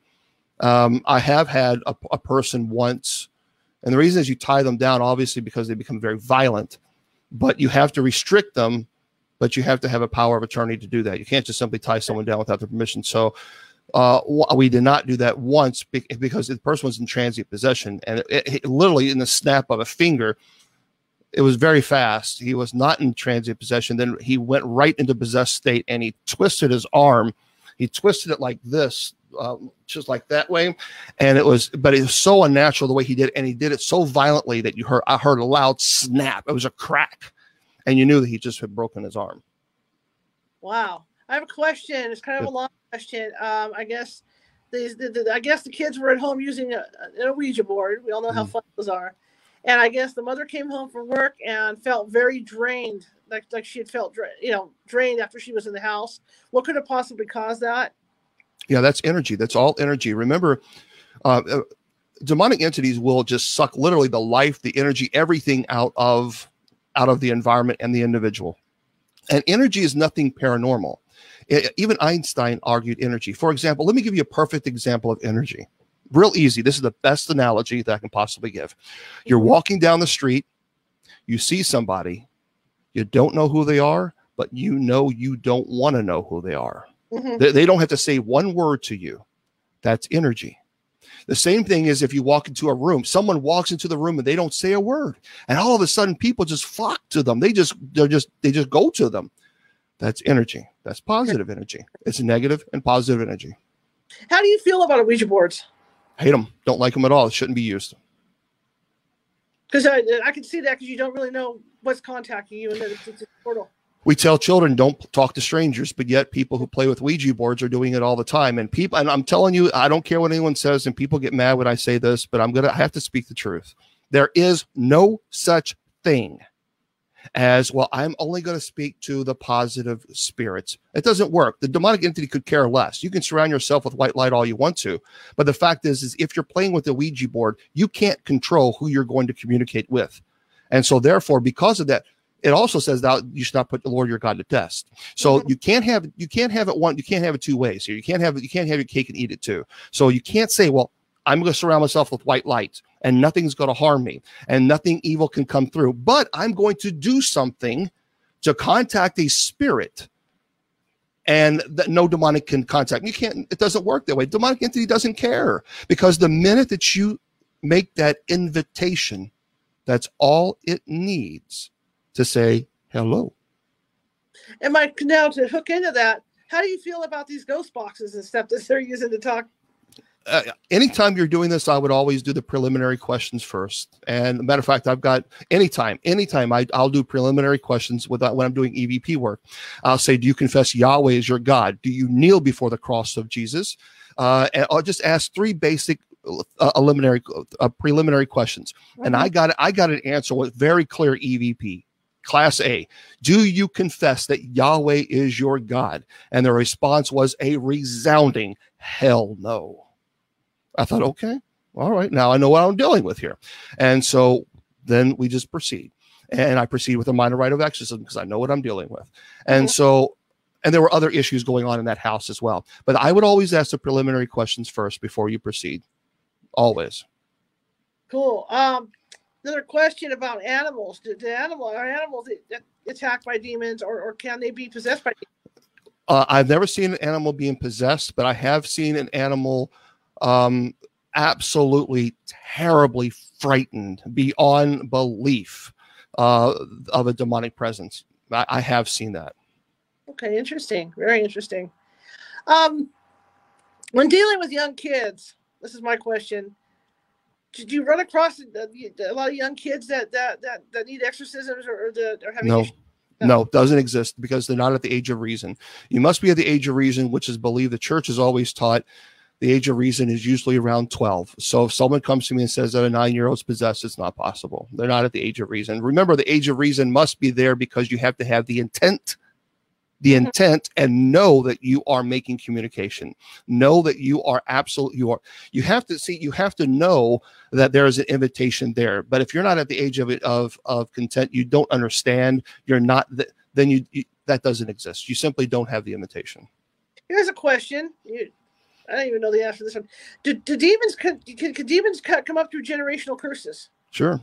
Um, i have had a, a person once and the reason is you tie them down obviously because they become very violent but you have to restrict them but you have to have a power of attorney to do that. You can't just simply tie someone down without their permission. So uh, we did not do that once because the person was in transient possession and it, it, literally in the snap of a finger it was very fast. He was not in transient possession. Then he went right into possessed state and he twisted his arm. He twisted it like this uh, just like that way. And it was but it was so unnatural the way he did it. And he did it so violently that you heard i heard a loud snap. It was a crack. And you knew that he just had broken his arm. Wow. I have a question. It's kind of a long question. Um, i guess these the, the, i guess the kids were at home using a, a ouija board. We all know how mm. fun those are. And i guess the mother came home from work and felt very drained like, like she had felt you know drained after she was in the house. What could have possibly caused that yeah, that's energy. That's all energy. Remember, uh, uh, demonic entities will just suck literally the life, the energy, everything out of out of the environment and the individual. And energy is nothing paranormal. I- even Einstein argued energy. For example, let me give you a perfect example of energy. Real easy. This is the best analogy that I can possibly give. You're walking down the street, you see somebody, you don't know who they are, but you know you don't want to know who they are. Mhm. They, they don't have to say one word to you. That's energy. The same thing is if you walk into a room, someone walks into the room and they don't say a word, and all of a sudden people just flock to them. They just they're just they just go to them. That's energy. That's positive energy. It's negative and positive energy. How do you feel about Ouija boards? Hate them. Don't like them at all. It shouldn't be used. Because I, I can see that because you don't really know what's contacting you and that it's a portal. We tell children don't talk to strangers, but yet people who play with Ouija boards are doing it all the time. And people, and I'm telling you, I don't care what anyone says, and people get mad when I say this, but I'm gonna I have to speak the truth. There is no such thing as well. I'm only going to speak to the positive spirits. It doesn't work. The demonic entity could care less. You can surround yourself with white light all you want to, but the fact is, is if you're playing with the Ouija board, you can't control who you're going to communicate with, and so therefore, because of that, it also says that you should not put the Lord your God to test. So Mhm. you can't have you can't have it one you can't have it two ways here. You can't have it you can't have your cake and eat it too. So you can't say, well, I'm going to surround myself with white light and nothing's going to harm me and nothing evil can come through. But I'm going to do something to contact a spirit and that no demonic can contact. You can't, it doesn't work that way. Demonic entity doesn't care because the minute that you make that invitation, that's all it needs to say hello. And my now to hook into that, how do you feel about these ghost boxes and stuff that they're using to talk? uh, anytime you're doing this, I would always do the preliminary questions first. And matter of fact, I've got anytime, anytime I, I'll do preliminary questions without when I'm doing EVP work. I'll say, Do you confess Yahweh is your God? Do you kneel before the cross of Jesus? Uh, and I'll just ask three basic uh, preliminary uh, preliminary questions, and I got I got an answer with very clear EVP. Class A, do you confess that Yahweh is your God? And the response was a resounding hell no. I thought, okay, all right, now I know what I'm dealing with here. And so then we just proceed. And I proceed with a minor rite of exorcism because I know what I'm dealing with. And so, and there were other issues going on in that house as well. But I would always ask the preliminary questions first before you proceed. Always. Cool. Um, another question about animals. Do, do animal are animals attacked by demons, or, or can they be possessed by? demons? Uh, I've never seen an animal being possessed, but I have seen an animal um, absolutely terribly frightened beyond belief uh, of a demonic presence. I, I have seen that. Okay, interesting. Very interesting. Um, when dealing with young kids, this is my question. Did you run across a, lot of young kids that that that, that need exorcisms or, or that are having No. issues? No, doesn't exist because they're not at the age of reason. You must be at the age of reason, which is believed the church has always taught the age of reason is usually around 12. So if someone comes to me and says that a nine year old's possessed, it's not possible. They're not at the age of reason. Remember, the age of reason must be there because you have to have the intent, the Mhm. intent, and know that you are making communication. Know that you are absolute. You are. You have to see. You have to know that there is an invitation there. But if you're not at the age of it of of content, you don't understand. You're not. th- Then you, you that doesn't exist. You simply don't have the invitation. Here's a question. You, I don't even know the answer to this one. Do, do demons can, can, can demons come up through generational curses? Sure.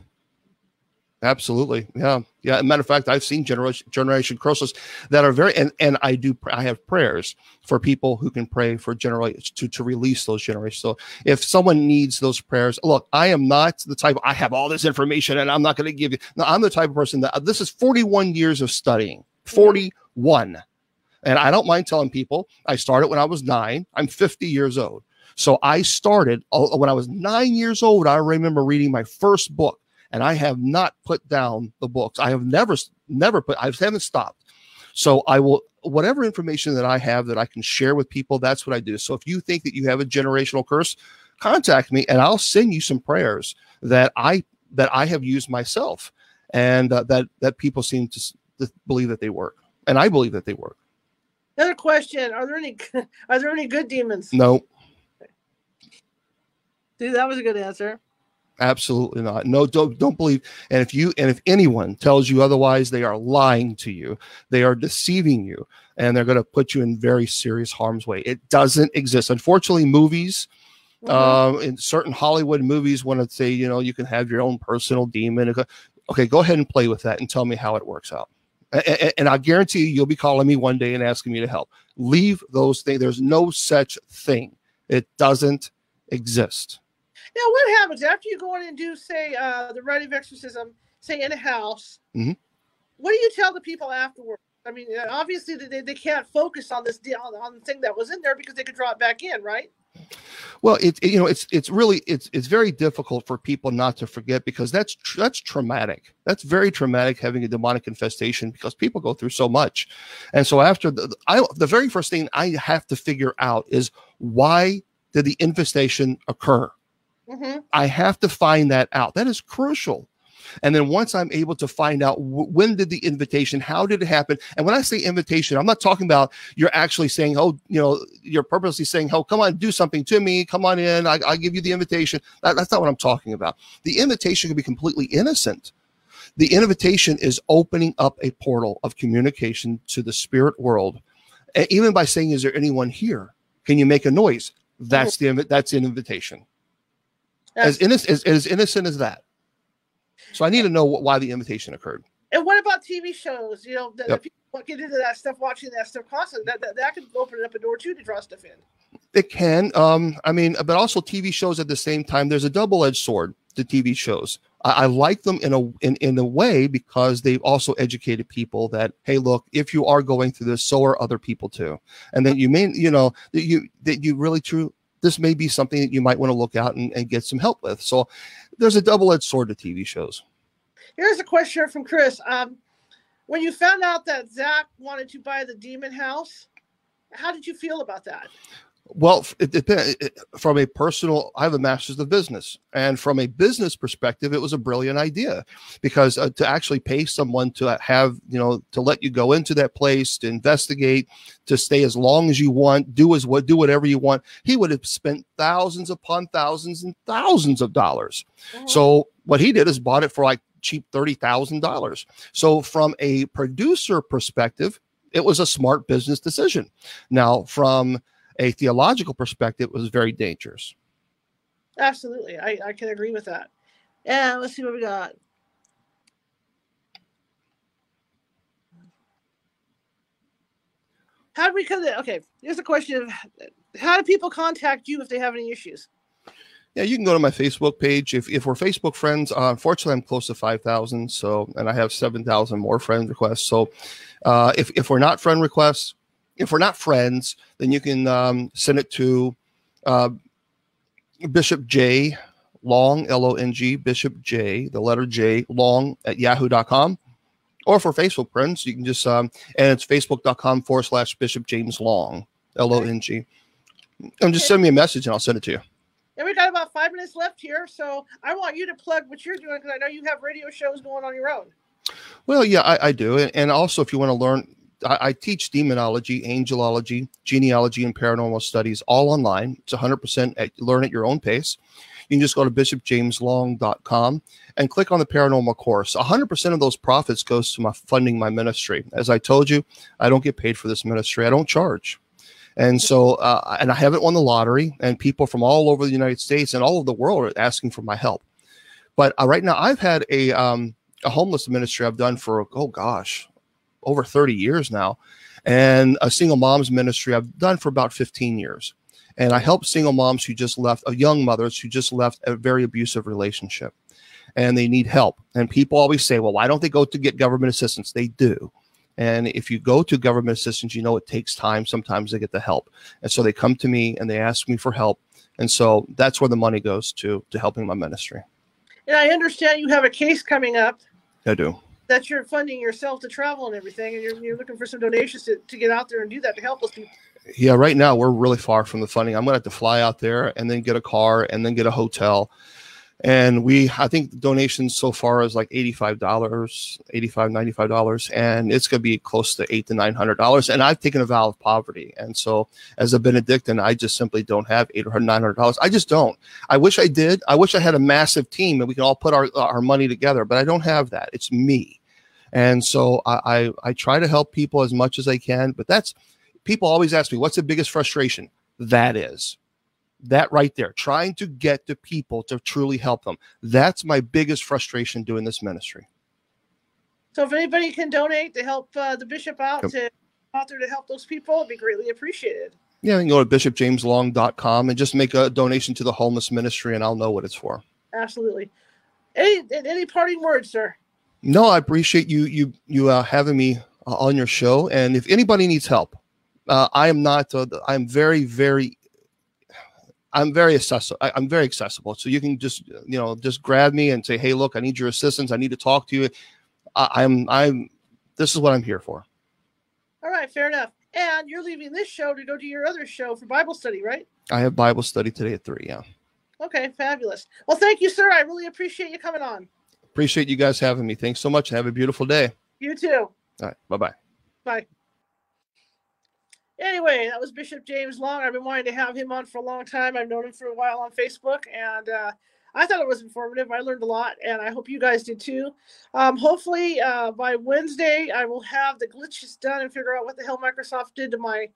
Absolutely. Yeah. Yeah. Matter of fact, I've seen generation generation curses that are very and and I do I have prayers for people who can pray for generate to to release those generations. So if someone needs those prayers, look, I am not the type I have all this information and I'm not going to give you. No, I'm the type of person that this is 41 years of studying. 41. And I don't mind telling people I started when I was 9. I'm 50 years old. So I started uh, when I was 9 years old. I remember reading my first book and I have not put down the books. I have never, never put, I haven't stopped. So I will, whatever information that I have that I can share with people, that's what I do. So if you think that you have a generational curse, contact me and I'll send you some prayers that I, that I have used myself and uh, that, that people seem to, to believe that they work. And I believe that they work. Another question: Are there any are there any good demons? No, Dude, that was a good answer. Absolutely not. No, don't don't believe. And if you and if anyone tells you otherwise, they are lying to you. They are deceiving you, and they're going to put you in very serious harm's way. It doesn't exist. Unfortunately, movies, Mhm. um, in certain Hollywood movies, want to say you know you can have your own personal demon. Okay, go ahead and play with that and tell me how it works out. A- a- And I guarantee you, you'll be calling me one day and asking me to help. Leave those things. There's no such thing. It doesn't exist. Now, what happens after you go in and do, say, uh, the rite of exorcism, say in a house? Mhm. What do you tell the people afterwards? I mean, uh, obviously they, they can't focus on this deal on the thing that was in there because they could draw it back in, right? Well, it's you know, it's it's really it's it's very difficult for people not to forget because that's that's traumatic. That's very traumatic having a demonic infestation because people go through so much, and so after the I the very first thing I have to figure out is why did the infestation occur? Mm-hmm. I have to find that out. That is crucial. And then once I'm able to find out w- when did the invitation, how did it happen? And when I say invitation, I'm not talking about you're actually saying, oh, you know, you're purposely saying, oh, come on, do something to me. Come on in. I, I give you the invitation. That, that's not what I'm talking about. The invitation can be completely innocent. The invitation is opening up a portal of communication to the spirit world. And even by saying, is there anyone here? Can you make a noise? That's the that's an invitation as innocent as, as innocent as that. So I need to know wh- why the invitation occurred. and what about TV shows? You know, that Yep. people get into that stuff, watching that stuff constantly, that, that, that could open up a door too to draw stuff in. It can, um, I mean, but also TV shows at the same time. There's a double-edged sword to TV shows. I, I like them in a in, in a way because they've also educated people that hey, look, if you are going through this, so are other people too, and that you may, you know, that you that you really true. This may be something that you might want to look out and, and get some help with. So there's a double-edged sword to TV shows. Here's a question from Chris. Um, when you found out that Zach wanted to buy the demon house, how did you feel about that? Well, it depends. From a personal, I have a master's of business, and from a business perspective, it was a brilliant idea because uh, to actually pay someone to have, you know, to let you go into that place to investigate, to stay as long as you want, do as what, do whatever you want. He would have spent thousands upon thousands and thousands of dollars. So what he did is bought it for like cheap thirty thousand dollars. So from a producer perspective, it was a smart business decision. Now from a theological perspective, was very dangerous. Absolutely, I, I can agree with that. And let's see what we got. How do we come to? Okay, here's a question of how do people contact you if they have any issues? Yeah, you can go to my Facebook page. If, if we're Facebook friends, uh, unfortunately, I'm close to 5,000. So, and I have 7,000 more friend requests. So, uh, if, if we're not friend requests, if we're not friends, then you can um, send it to uh, Bishop J Long, L O N G, Bishop J, the letter J, Long at yahoo.com. Or for Facebook friends, you can just, um, and it's facebook.com forward slash Bishop James Long, L O N G. And just send me a message and I'll send it to you. And we got about five minutes left here, so I want you to plug what you're doing because I know you have radio shows going on your own. Well, yeah, I, I do. And, and also, if you want to learn, I, I teach demonology, angelology, genealogy, and paranormal studies all online. It's 100% at, learn at your own pace. You can just go to bishopjameslong.com and click on the paranormal course. 100% of those profits goes to my funding my ministry. As I told you, I don't get paid for this ministry. I don't charge. And so, uh, and I haven't won the lottery, and people from all over the United States and all over the world are asking for my help. But uh, right now, I've had a um, a homeless ministry I've done for oh gosh, over 30 years now, and a single moms ministry I've done for about 15 years. And I help single moms who just left, uh, young mothers who just left a very abusive relationship, and they need help. And people always say, well, why don't they go to get government assistance? They do. And if you go to government assistance, you know it takes time sometimes to get the help. And so they come to me and they ask me for help. And so that's where the money goes to to helping my ministry. And I understand you have a case coming up I do. That you're funding yourself to travel and everything, and you're, you're looking for some donations to, to get out there and do that to help those people. Yeah, right now we're really far from the funding. I'm gonna have to fly out there and then get a car and then get a hotel. and we i think donations so far is like $85 $85 $95 and it's going to be close to eight to nine hundred dollars. And i've taken a vow of poverty. And so as a benedictine i just simply don't have eight or nine hundred dollars. I just don't. I wish i did. I wish i had a massive team and we can all put our, our money together but i don't have that. It's me and so I, I i try to help people as much as i can but that's people always ask me what's the biggest frustration that is that right there, trying to get the people to truly help them. That's my biggest frustration doing this ministry. So if anybody can donate to help uh, the bishop out yep. to out there to help those people, it'd be greatly appreciated. Yeah, you can go to bishopjameslong.com and just make a donation to the homeless ministry, and I'll know what it's for. Absolutely. Any any parting words, sir? No, I appreciate you you you uh, having me uh, on your show, and if anybody needs help, uh, I am not. Uh, I'm very very I'm very accessible. I, am very accessible. So you can just, you know, just grab me and say, "Hey, look, I need your assistance. I need to talk to you." I, I'm, I'm. This is what I'm here for. All right, fair enough. And you're leaving this show to go to your other show for Bible study, right? I have Bible study today at three. Yeah. Okay, fabulous. Well, thank you, sir. I really appreciate you coming on. Appreciate you guys having me. Thanks so much. Have a beautiful day. You too. All right. Bye-bye. Bye. Anyway, that was Bishop James Long. I've been wanting to have him on for a long time. I've known him for a while on Facebook, and uh, I thought it was informative. I learned a lot, and I hope you guys did too. Um, hopefully, uh, by Wednesday, I will have the glitches done and figure out what the hell Microsoft did to my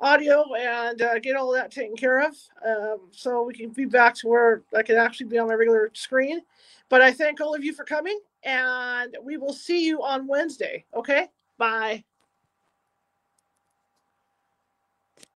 audio and uh, get all that taken care of um, so we can be back to where I can actually be on my regular screen. But I thank all of you for coming, and we will see you on Wednesday. Okay? Bye.